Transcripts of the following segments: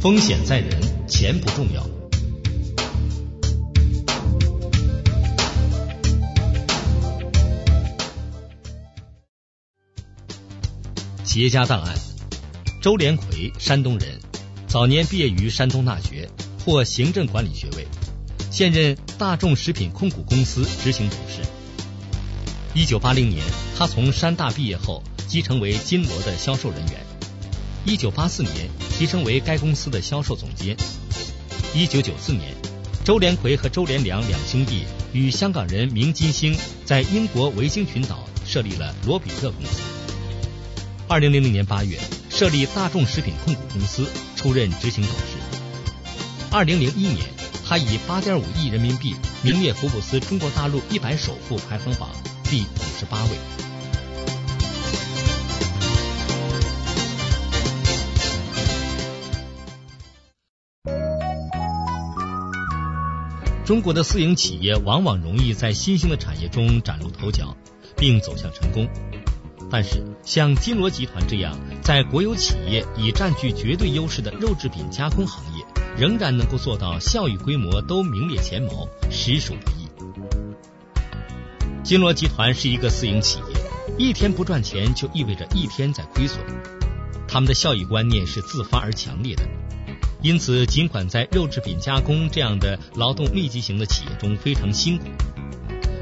风险在人，钱不重要。企业家档案：周连魁，山东人，早年毕业于山东大学，获行政管理学位，现任大众食品控股公司执行董事。一九八零年，他从山大毕业后，即成为金锣的销售人员。一九八四年，提升为该公司的销售总监。一九九四年，周连魁和周连良两兄弟与香港人明金星在英国维京群岛设立了罗比特公司。二零零零年八月，设立大众食品控股公司，出任执行董事。二零零一年，他以八点五亿人民币名列福布斯中国大陆一百首富排行榜第五十八位。中国的私营企业往往容易在新兴的产业中崭露头角，并走向成功。但是，像金锣集团这样在国有企业已占据绝对优势的肉制品加工行业，仍然能够做到效益规模都名列前茅，实属不易。金锣集团是一个私营企业，一天不赚钱就意味着一天在亏损。他们的效益观念是自发而强烈的，因此尽管在肉制品加工这样的劳动密集型的企业中非常辛苦。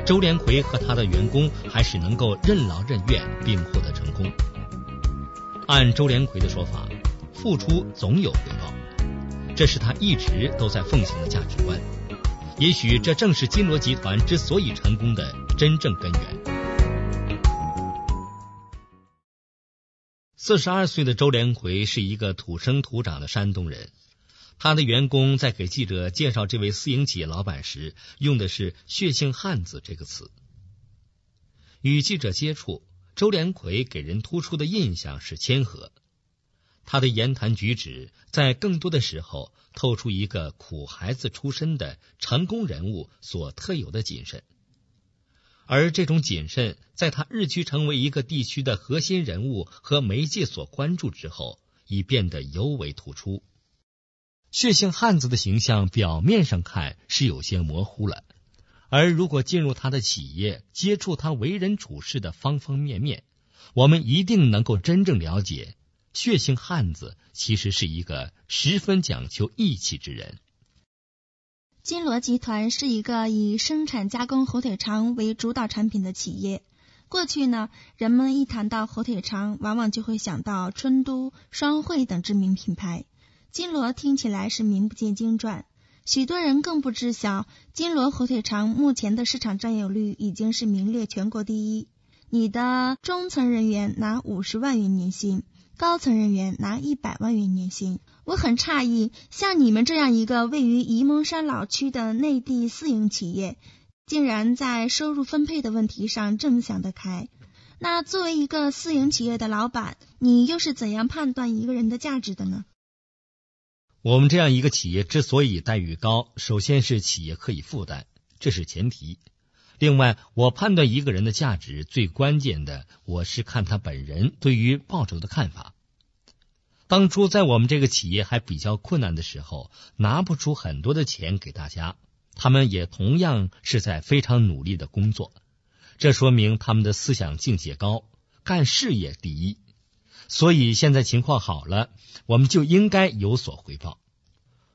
周连魁和他的员工还是能够任劳任怨，并获得成功。按周连魁的说法，付出总有回报，这是他一直都在奉行的价值观。也许这正是金锣集团之所以成功的真正根源。四十二岁的周连魁是一个土生土长的山东人。他的员工在给记者介绍这位私营企业老板时，用的是“血性汉子”这个词。与记者接触，周连魁给人突出的印象是谦和。他的言谈举止在更多的时候透出一个苦孩子出身的成功人物所特有的谨慎，而这种谨慎在他日趋成为一个地区的核心人物和媒介所关注之后，已变得尤为突出。血性汉子的形象表面上看是有些模糊了，而如果进入他的企业，接触他为人处事的方方面面，我们一定能够真正了解，血性汉子其实是一个十分讲究义气之人。金锣集团是一个以生产加工火腿肠为主导产品的企业。过去呢，人们一谈到火腿肠，往往就会想到春都、双汇等知名品牌。金锣听起来是名不见经传，许多人更不知晓，金锣火腿肠目前的市场占有率已经是名列全国第一。你的中层人员拿五十万元年薪，高层人员拿一百万元年薪。我很诧异，像你们这样一个位于沂蒙山老区的内地私营企业，竟然在收入分配的问题上这么想得开。那作为一个私营企业的老板，你又是怎样判断一个人的价值的呢？我们这样一个企业之所以待遇高，首先是企业可以负担，这是前提。另外，我判断一个人的价值最关键的，我是看他本人对于报酬的看法。当初在我们这个企业还比较困难的时候，拿不出很多的钱给大家，他们也同样是在非常努力的工作，这说明他们的思想境界高，干事业第一。所以现在情况好了，我们就应该有所回报。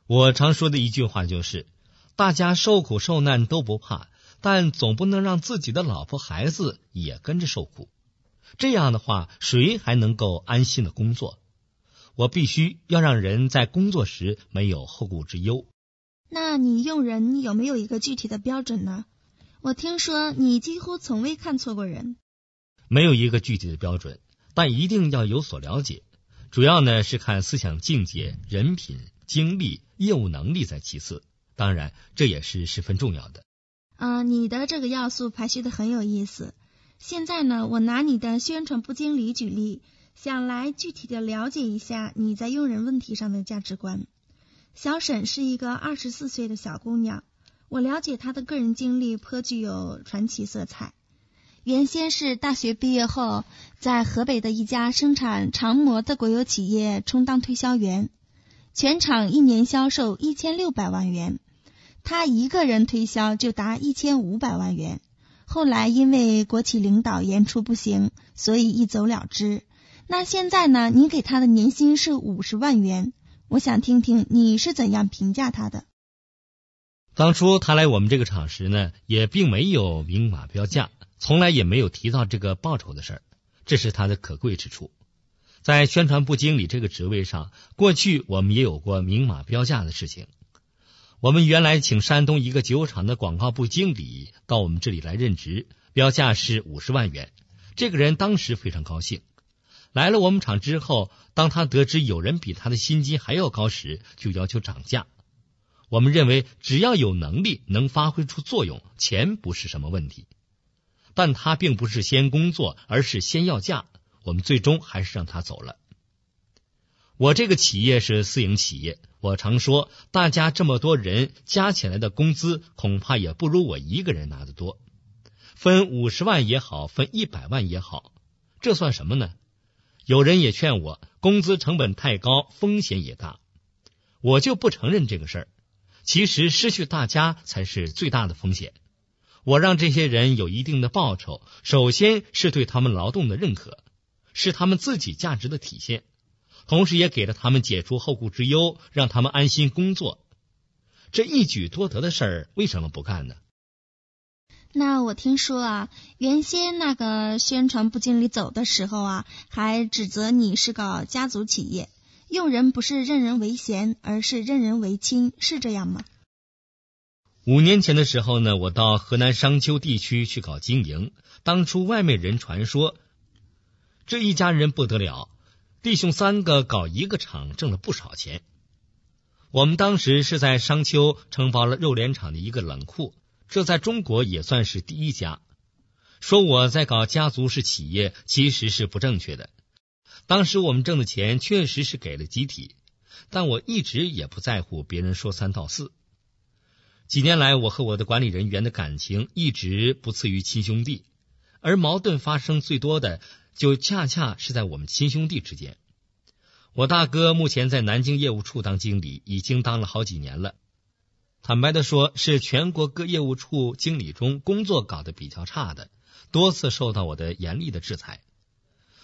我常说的一句话就是：大家受苦受难都不怕，但总不能让自己的老婆孩子也跟着受苦。这样的话，谁还能够安心的工作？我必须要让人在工作时没有后顾之忧。那你用人有没有一个具体的标准呢？我听说你几乎从未看错过人。没有一个具体的标准。但一定要有所了解，主要呢是看思想境界、人品、经历、业务能力在其次，当然这也是十分重要的。啊，你的这个要素排序的很有意思。现在呢，我拿你的宣传部经理举例，想来具体的了解一下你在用人问题上的价值观。小沈是一个二十四岁的小姑娘，我了解她的个人经历颇具有传奇色彩。原先是大学毕业后，在河北的一家生产长模的国有企业充当推销员。全场一年销售一千六百万元，他一个人推销就达一千五百万元。后来因为国企领导言出不行，所以一走了之。那现在呢？你给他的年薪是五十万元，我想听听你是怎样评价他的。当初他来我们这个厂时呢，也并没有明码标价，从来也没有提到这个报酬的事儿，这是他的可贵之处。在宣传部经理这个职位上，过去我们也有过明码标价的事情。我们原来请山东一个酒厂的广告部经理到我们这里来任职，标价是五十万元。这个人当时非常高兴。来了我们厂之后，当他得知有人比他的薪金还要高时，就要求涨价。我们认为，只要有能力，能发挥出作用，钱不是什么问题。但他并不是先工作，而是先要价。我们最终还是让他走了。我这个企业是私营企业。我常说，大家这么多人加起来的工资，恐怕也不如我一个人拿的多。分五十万也好，分一百万也好，这算什么呢？有人也劝我，工资成本太高，风险也大。我就不承认这个事儿。其实失去大家才是最大的风险。我让这些人有一定的报酬，首先是对他们劳动的认可，是他们自己价值的体现。同时，也给了他们解除后顾之忧，让他们安心工作。这一举多得的事儿，为什么不干呢？那我听说啊，原先那个宣传部经理走的时候啊，还指责你是个家族企业，用人不是任人唯贤，而是任人唯亲，是这样吗？五年前的时候呢，我到河南商丘地区去搞经营，当初外面人传说，这一家人不得了。弟兄三个搞一个厂，挣了不少钱。我们当时是在商丘承包了肉联厂的一个冷库，这在中国也算是第一家。说我在搞家族式企业，其实是不正确的。当时我们挣的钱确实是给了集体，但我一直也不在乎别人说三道四。几年来，我和我的管理人员的感情一直不次于亲兄弟，而矛盾发生最多的。就恰恰是在我们亲兄弟之间。我大哥目前在南京业务处当经理，已经当了好几年了。坦白的说，是全国各业务处经理中工作搞得比较差的，多次受到我的严厉的制裁。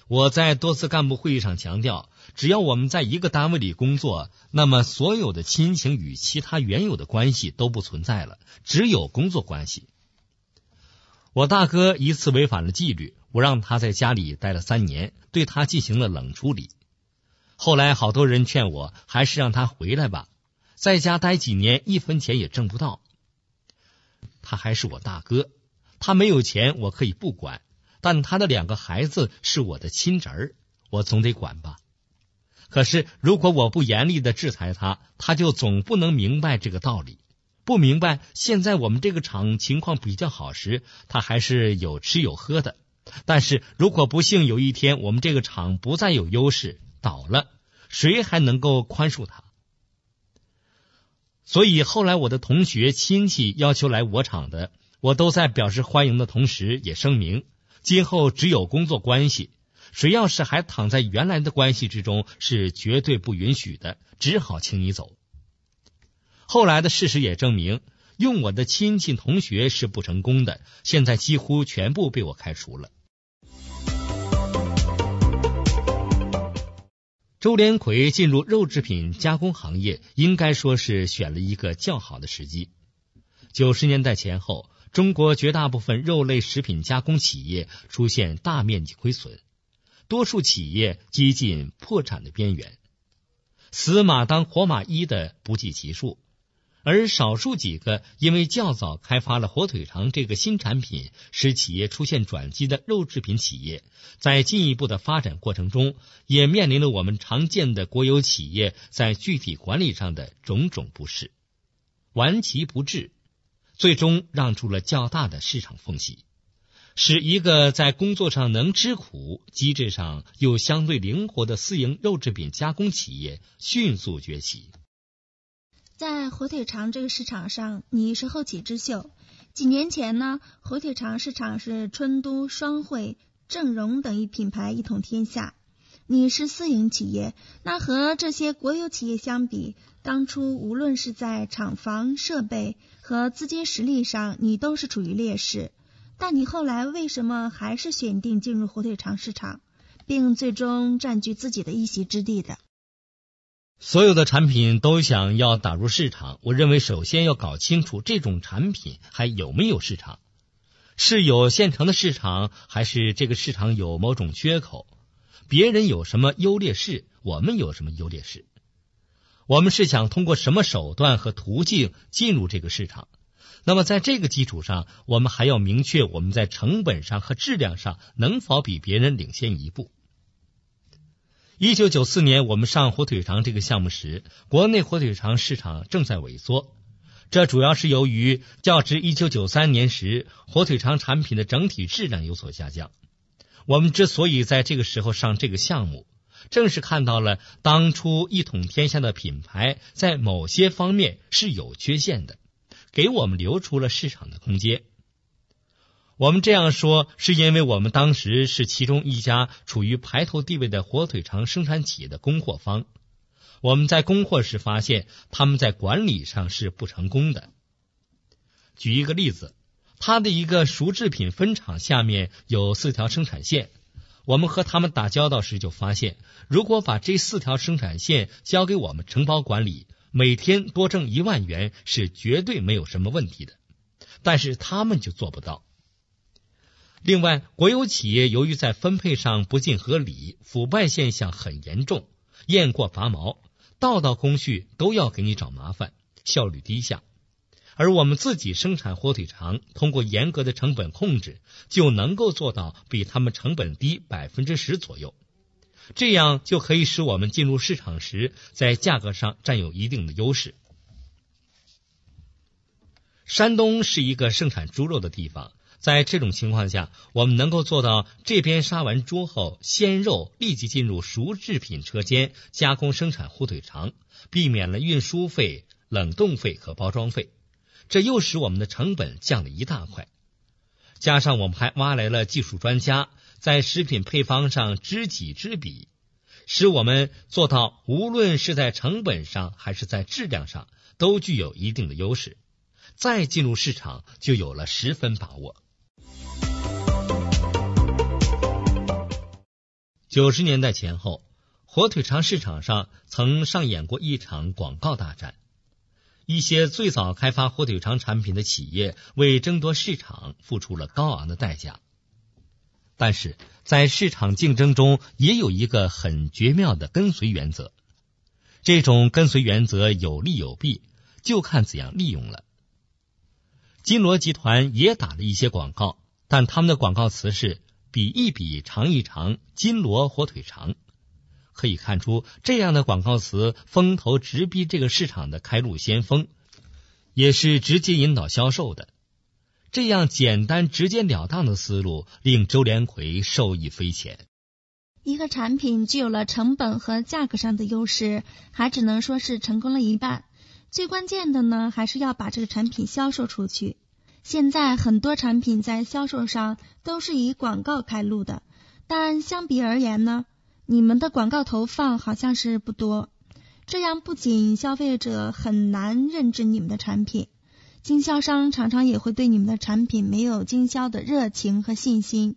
我在多次干部会议上强调，只要我们在一个单位里工作，那么所有的亲情与其他原有的关系都不存在了，只有工作关系。我大哥一次违反了纪律。我让他在家里待了三年，对他进行了冷处理。后来好多人劝我，还是让他回来吧，在家待几年，一分钱也挣不到。他还是我大哥，他没有钱，我可以不管，但他的两个孩子是我的亲侄儿，我总得管吧。可是如果我不严厉的制裁他，他就总不能明白这个道理。不明白，现在我们这个厂情况比较好时，他还是有吃有喝的。但是如果不幸有一天我们这个厂不再有优势倒了，谁还能够宽恕他？所以后来我的同学亲戚要求来我厂的，我都在表示欢迎的同时，也声明今后只有工作关系，谁要是还躺在原来的关系之中，是绝对不允许的，只好请你走。后来的事实也证明，用我的亲戚同学是不成功的，现在几乎全部被我开除了。周连魁进入肉制品加工行业，应该说是选了一个较好的时机。九十年代前后，中国绝大部分肉类食品加工企业出现大面积亏损，多数企业接近破产的边缘，死马当活马医的不计其数。而少数几个因为较早开发了火腿肠这个新产品，使企业出现转机的肉制品企业，在进一步的发展过程中，也面临了我们常见的国有企业在具体管理上的种种不适，顽疾不治，最终让出了较大的市场缝隙，使一个在工作上能吃苦、机制上又相对灵活的私营肉制品加工企业迅速崛起。在火腿肠这个市场上，你是后起之秀。几年前呢，火腿肠市场是春都、双汇、正荣等一品牌一统天下。你是私营企业，那和这些国有企业相比，当初无论是在厂房、设备和资金实力上，你都是处于劣势。但你后来为什么还是选定进入火腿肠市场，并最终占据自己的一席之地的？所有的产品都想要打入市场，我认为首先要搞清楚这种产品还有没有市场，是有现成的市场，还是这个市场有某种缺口？别人有什么优劣势，我们有什么优劣势？我们是想通过什么手段和途径进入这个市场？那么在这个基础上，我们还要明确我们在成本上和质量上能否比别人领先一步。一九九四年，我们上火腿肠这个项目时，国内火腿肠市场正在萎缩。这主要是由于较之一九九三年时，火腿肠产品的整体质量有所下降。我们之所以在这个时候上这个项目，正是看到了当初一统天下的品牌在某些方面是有缺陷的，给我们留出了市场的空间。我们这样说，是因为我们当时是其中一家处于排头地位的火腿肠生产企业的供货方。我们在供货时发现，他们在管理上是不成功的。举一个例子，他的一个熟制品分厂下面有四条生产线。我们和他们打交道时就发现，如果把这四条生产线交给我们承包管理，每天多挣一万元是绝对没有什么问题的。但是他们就做不到。另外，国有企业由于在分配上不尽合理，腐败现象很严重，雁过拔毛，道道工序都要给你找麻烦，效率低下。而我们自己生产火腿肠，通过严格的成本控制，就能够做到比他们成本低百分之十左右，这样就可以使我们进入市场时在价格上占有一定的优势。山东是一个盛产猪肉的地方。在这种情况下，我们能够做到这边杀完猪后，鲜肉立即进入熟制品车间加工生产火腿肠，避免了运输费、冷冻费和包装费，这又使我们的成本降了一大块。加上我们还挖来了技术专家，在食品配方上知己知彼，使我们做到无论是在成本上还是在质量上都具有一定的优势，再进入市场就有了十分把握。九十年代前后，火腿肠市场上曾上演过一场广告大战。一些最早开发火腿肠产品的企业为争夺市场付出了高昂的代价。但是在市场竞争中，也有一个很绝妙的跟随原则。这种跟随原则有利有弊，就看怎样利用了。金罗集团也打了一些广告，但他们的广告词是。比一比，尝一尝金锣火腿肠，可以看出这样的广告词风头直逼这个市场的开路先锋，也是直接引导销售的。这样简单直截了当的思路，令周连魁受益匪浅。一个产品具有了成本和价格上的优势，还只能说是成功了一半。最关键的呢，还是要把这个产品销售出去。现在很多产品在销售上都是以广告开路的，但相比而言呢，你们的广告投放好像是不多。这样不仅消费者很难认知你们的产品，经销商常常也会对你们的产品没有经销的热情和信心。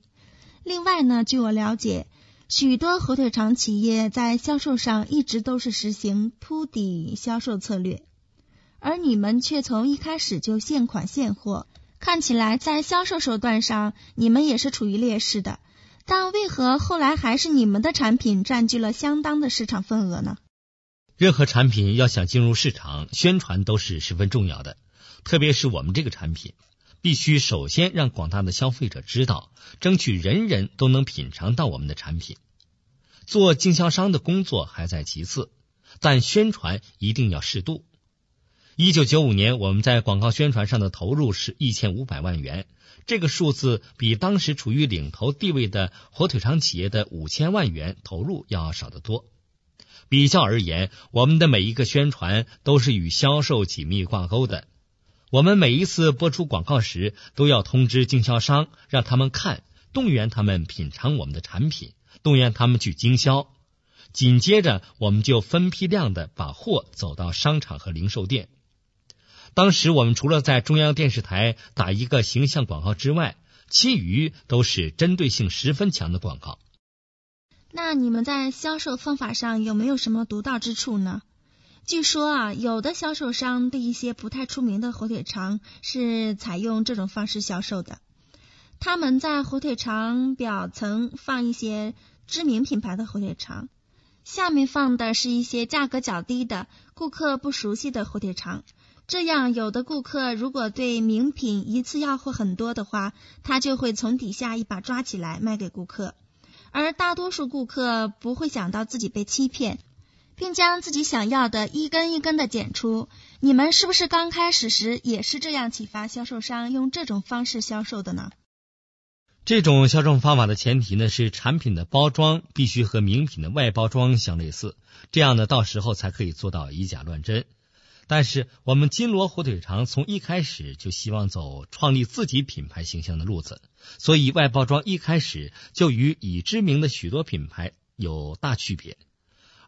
另外呢，据我了解，许多火腿肠企业在销售上一直都是实行铺底销售策略，而你们却从一开始就现款现货。看起来在销售手段上，你们也是处于劣势的，但为何后来还是你们的产品占据了相当的市场份额呢？任何产品要想进入市场，宣传都是十分重要的，特别是我们这个产品，必须首先让广大的消费者知道，争取人人都能品尝到我们的产品。做经销商的工作还在其次，但宣传一定要适度。一九九五年，我们在广告宣传上的投入是一千五百万元，这个数字比当时处于领头地位的火腿肠企业的五千万元投入要少得多。比较而言，我们的每一个宣传都是与销售紧密挂钩的。我们每一次播出广告时，都要通知经销商，让他们看，动员他们品尝我们的产品，动员他们去经销。紧接着我们就分批量的把货走到商场和零售店。当时我们除了在中央电视台打一个形象广告之外，其余都是针对性十分强的广告。那你们在销售方法上有没有什么独到之处呢？据说啊，有的销售商对一些不太出名的火腿肠是采用这种方式销售的。他们在火腿肠表层放一些知名品牌的火腿肠，下面放的是一些价格较低的、顾客不熟悉的火腿肠。这样，有的顾客如果对名品一次要货很多的话，他就会从底下一把抓起来卖给顾客。而大多数顾客不会想到自己被欺骗。并将自己想要的一根一根的剪出。你们是不是刚开始时也是这样启发销售商用这种方式销售的呢？这种销售方法的前提呢是产品的包装必须和名品的外包装相类似，这样呢到时候才可以做到以假乱真。但是我们金锣火腿肠从一开始就希望走创立自己品牌形象的路子，所以外包装一开始就与已知名的许多品牌有大区别。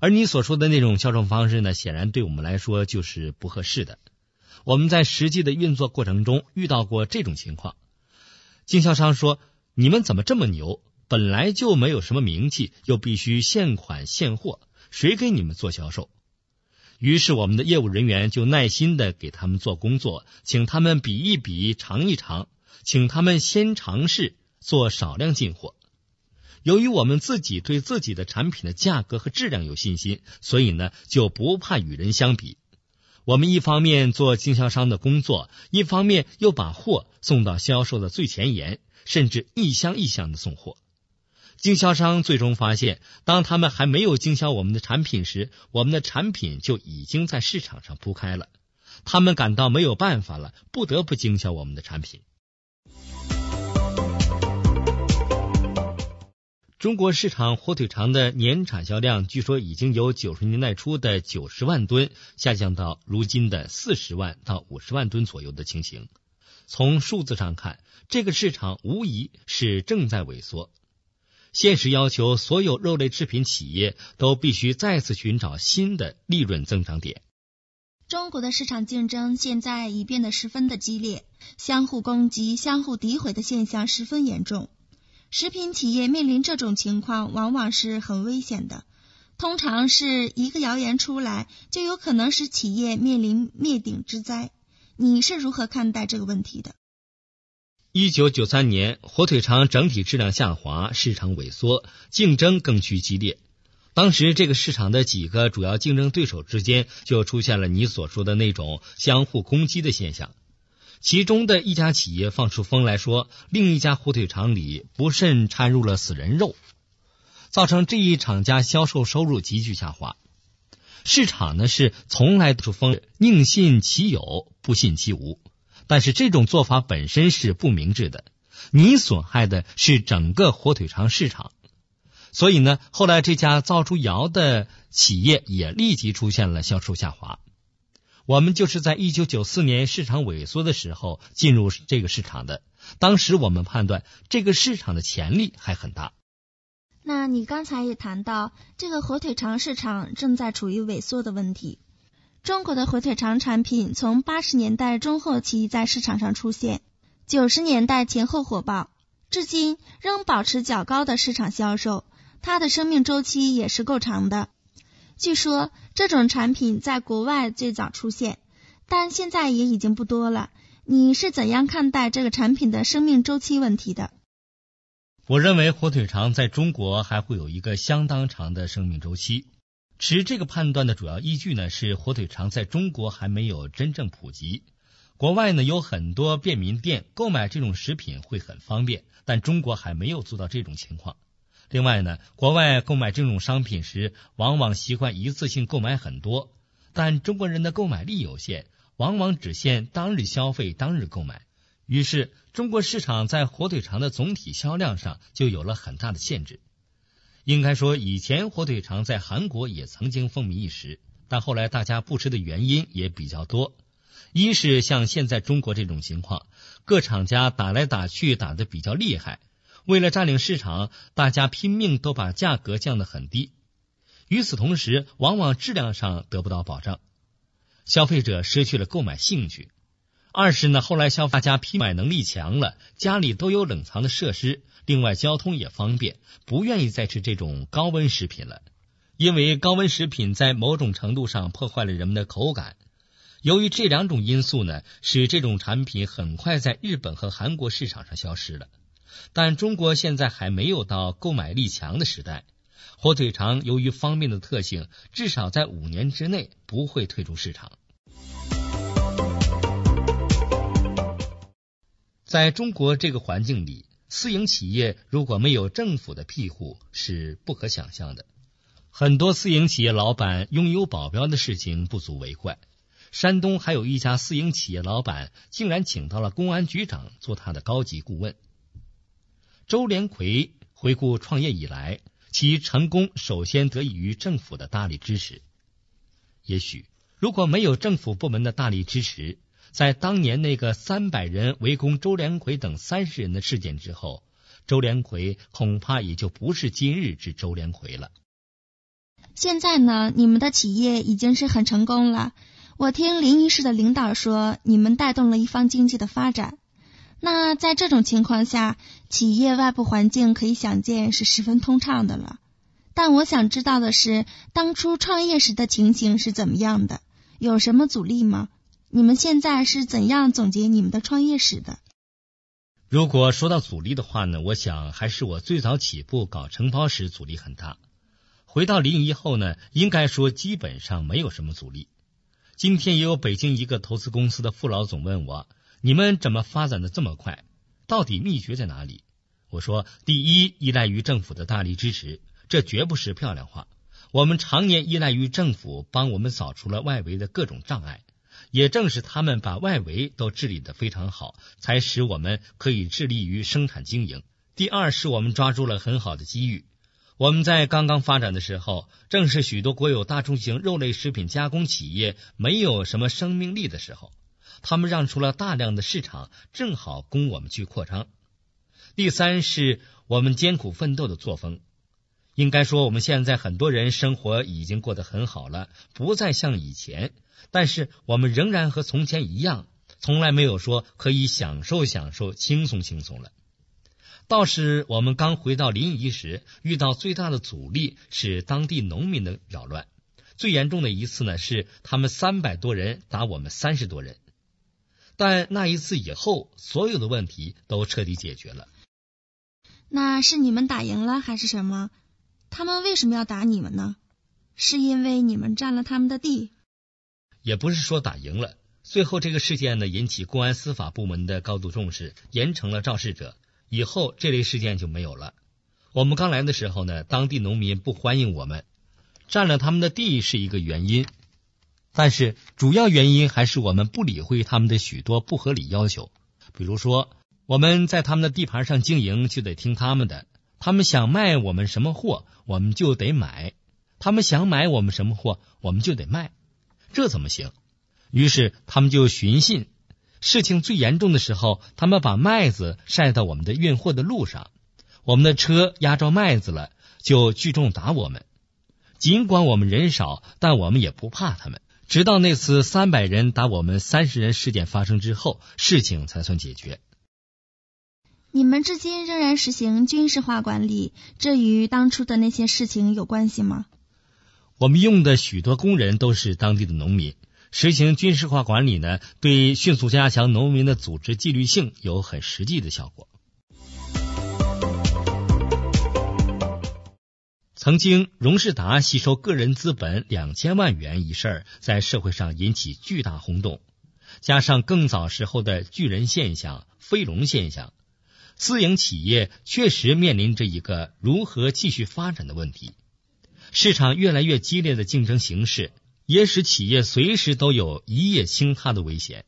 而你所说的那种销售方式呢，显然对我们来说就是不合适的。我们在实际的运作过程中遇到过这种情况，经销商说：“你们怎么这么牛？本来就没有什么名气，又必须现款现货，谁给你们做销售？”于是我们的业务人员就耐心的给他们做工作，请他们比一比、尝一尝，请他们先尝试做少量进货。由于我们自己对自己的产品的价格和质量有信心，所以呢就不怕与人相比。我们一方面做经销商的工作，一方面又把货送到销售的最前沿，甚至一箱一箱的送货。经销商最终发现，当他们还没有经销我们的产品时，我们的产品就已经在市场上铺开了。他们感到没有办法了，不得不经销我们的产品。中国市场火腿肠的年产销量，据说已经由九十年代初的九十万吨下降到如今的四十万到五十万吨左右的情形。从数字上看，这个市场无疑是正在萎缩。现实要求所有肉类制品企业都必须再次寻找新的利润增长点。中国的市场竞争现在已变得十分的激烈，相互攻击、相互诋毁的现象十分严重。食品企业面临这种情况，往往是很危险的。通常是一个谣言出来，就有可能使企业面临灭顶之灾。你是如何看待这个问题的？一九九三年，火腿肠整体质量下滑，市场萎缩，竞争更趋激烈。当时，这个市场的几个主要竞争对手之间就出现了你所说的那种相互攻击的现象。其中的一家企业放出风来说，另一家火腿肠里不慎掺入了死人肉，造成这一厂家销售收入急剧下滑。市场呢是从来不出风，宁信其有，不信其无。但是这种做法本身是不明智的，你损害的是整个火腿肠市场。所以呢，后来这家造出谣的企业也立即出现了销售下滑。我们就是在一九九四年市场萎缩的时候进入这个市场的。当时我们判断这个市场的潜力还很大。那你刚才也谈到，这个火腿肠市场正在处于萎缩的问题。中国的火腿肠产品从八十年代中后期在市场上出现，九十年代前后火爆，至今仍保持较高的市场销售。它的生命周期也是够长的。据说这种产品在国外最早出现，但现在也已经不多了。你是怎样看待这个产品的生命周期问题的？我认为火腿肠在中国还会有一个相当长的生命周期。持这个判断的主要依据呢，是火腿肠在中国还没有真正普及。国外呢有很多便民店，购买这种食品会很方便，但中国还没有做到这种情况。另外呢，国外购买这种商品时，往往习惯一次性购买很多，但中国人的购买力有限，往往只限当日消费、当日购买。于是，中国市场在火腿肠的总体销量上就有了很大的限制。应该说，以前火腿肠在韩国也曾经风靡一时，但后来大家不吃的原因也比较多。一是像现在中国这种情况，各厂家打来打去打的比较厉害。为了占领市场，大家拼命都把价格降得很低。与此同时，往往质量上得不到保障，消费者失去了购买兴趣。二是呢，后来消大家批买能力强了，家里都有冷藏的设施，另外交通也方便，不愿意再吃这种高温食品了。因为高温食品在某种程度上破坏了人们的口感。由于这两种因素呢，使这种产品很快在日本和韩国市场上消失了。但中国现在还没有到购买力强的时代，火腿肠由于方便的特性，至少在五年之内不会退出市场。在中国这个环境里，私营企业如果没有政府的庇护，是不可想象的。很多私营企业老板拥有保镖的事情不足为怪。山东还有一家私营企业老板，竟然请到了公安局长做他的高级顾问。周连魁回顾创业以来，其成功首先得益于政府的大力支持。也许如果没有政府部门的大力支持，在当年那个三百人围攻周连魁等三十人的事件之后，周连魁恐怕也就不是今日之周连魁了。现在呢，你们的企业已经是很成功了。我听临沂市的领导说，你们带动了一方经济的发展。那在这种情况下，企业外部环境可以想见是十分通畅的了。但我想知道的是，当初创业时的情形是怎么样的？有什么阻力吗？你们现在是怎样总结你们的创业史的？如果说到阻力的话呢，我想还是我最早起步搞承包时阻力很大。回到临沂后呢，应该说基本上没有什么阻力。今天也有北京一个投资公司的副老总问我：“你们怎么发展的这么快？到底秘诀在哪里？”我说：“第一，依赖于政府的大力支持，这绝不是漂亮话。我们常年依赖于政府帮我们扫除了外围的各种障碍。”也正是他们把外围都治理得非常好，才使我们可以致力于生产经营。第二，是我们抓住了很好的机遇。我们在刚刚发展的时候，正是许多国有大中型肉类食品加工企业没有什么生命力的时候，他们让出了大量的市场，正好供我们去扩张。第三，是我们艰苦奋斗的作风。应该说，我们现在很多人生活已经过得很好了，不再像以前。但是我们仍然和从前一样，从来没有说可以享受享受、轻松轻松了。倒是我们刚回到临沂时，遇到最大的阻力是当地农民的扰乱。最严重的一次呢，是他们三百多人打我们三十多人。但那一次以后，所有的问题都彻底解决了。那是你们打赢了还是什么？他们为什么要打你们呢？是因为你们占了他们的地？也不是说打赢了。最后这个事件呢，引起公安司法部门的高度重视，严惩了肇事者。以后这类事件就没有了。我们刚来的时候呢，当地农民不欢迎我们，占了他们的地是一个原因，但是主要原因还是我们不理会他们的许多不合理要求。比如说，我们在他们的地盘上经营，就得听他们的。他们想卖我们什么货，我们就得买；他们想买我们什么货，我们就得卖。这怎么行？于是他们就寻衅。事情最严重的时候，他们把麦子晒到我们的运货的路上，我们的车压着麦子了，就聚众打我们。尽管我们人少，但我们也不怕他们。直到那次三百人打我们三十人事件发生之后，事情才算解决。你们至今仍然实行军事化管理，这与当初的那些事情有关系吗？我们用的许多工人都是当地的农民，实行军事化管理呢，对迅速加强农民的组织纪律性有很实际的效果。曾经，荣世达吸收个人资本两千万元一事，在社会上引起巨大轰动，加上更早时候的巨人现象、飞龙现象。私营企业确实面临着一个如何继续发展的问题。市场越来越激烈的竞争形势，也使企业随时都有一夜倾塌的危险。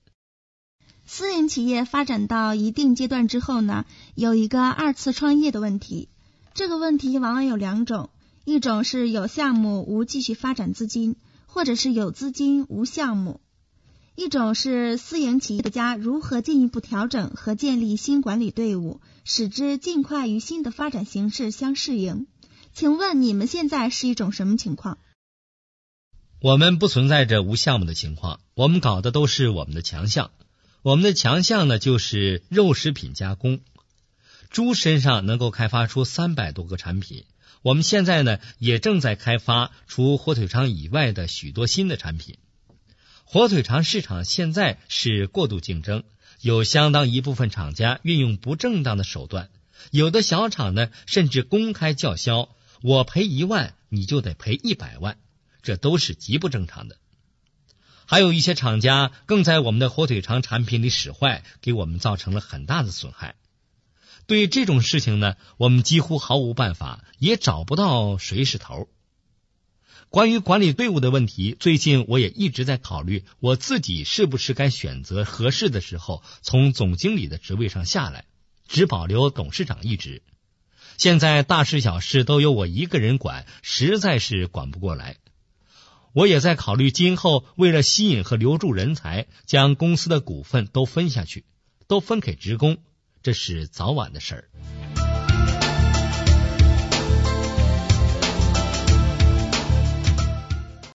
私营企业发展到一定阶段之后呢，有一个二次创业的问题。这个问题往往有两种：一种是有项目无继续发展资金，或者是有资金无项目。一种是私营企业家如何进一步调整和建立新管理队伍，使之尽快与新的发展形势相适应，请问你们现在是一种什么情况？我们不存在着无项目的情况，我们搞的都是我们的强项。我们的强项呢，就是肉食品加工。猪身上能够开发出三百多个产品。我们现在呢，也正在开发除火腿肠以外的许多新的产品。火腿肠市场现在是过度竞争，有相当一部分厂家运用不正当的手段，有的小厂呢，甚至公开叫嚣：“我赔一万，你就得赔一百万。”这都是极不正常的。还有一些厂家更在我们的火腿肠产品里使坏，给我们造成了很大的损害。对于这种事情呢，我们几乎毫无办法，也找不到谁是头。关于管理队伍的问题，最近我也一直在考虑，我自己是不是该选择合适的时候从总经理的职位上下来，只保留董事长一职。现在大事小事都由我一个人管，实在是管不过来。我也在考虑，今后为了吸引和留住人才，将公司的股份都分下去，都分给职工，这是早晚的事儿。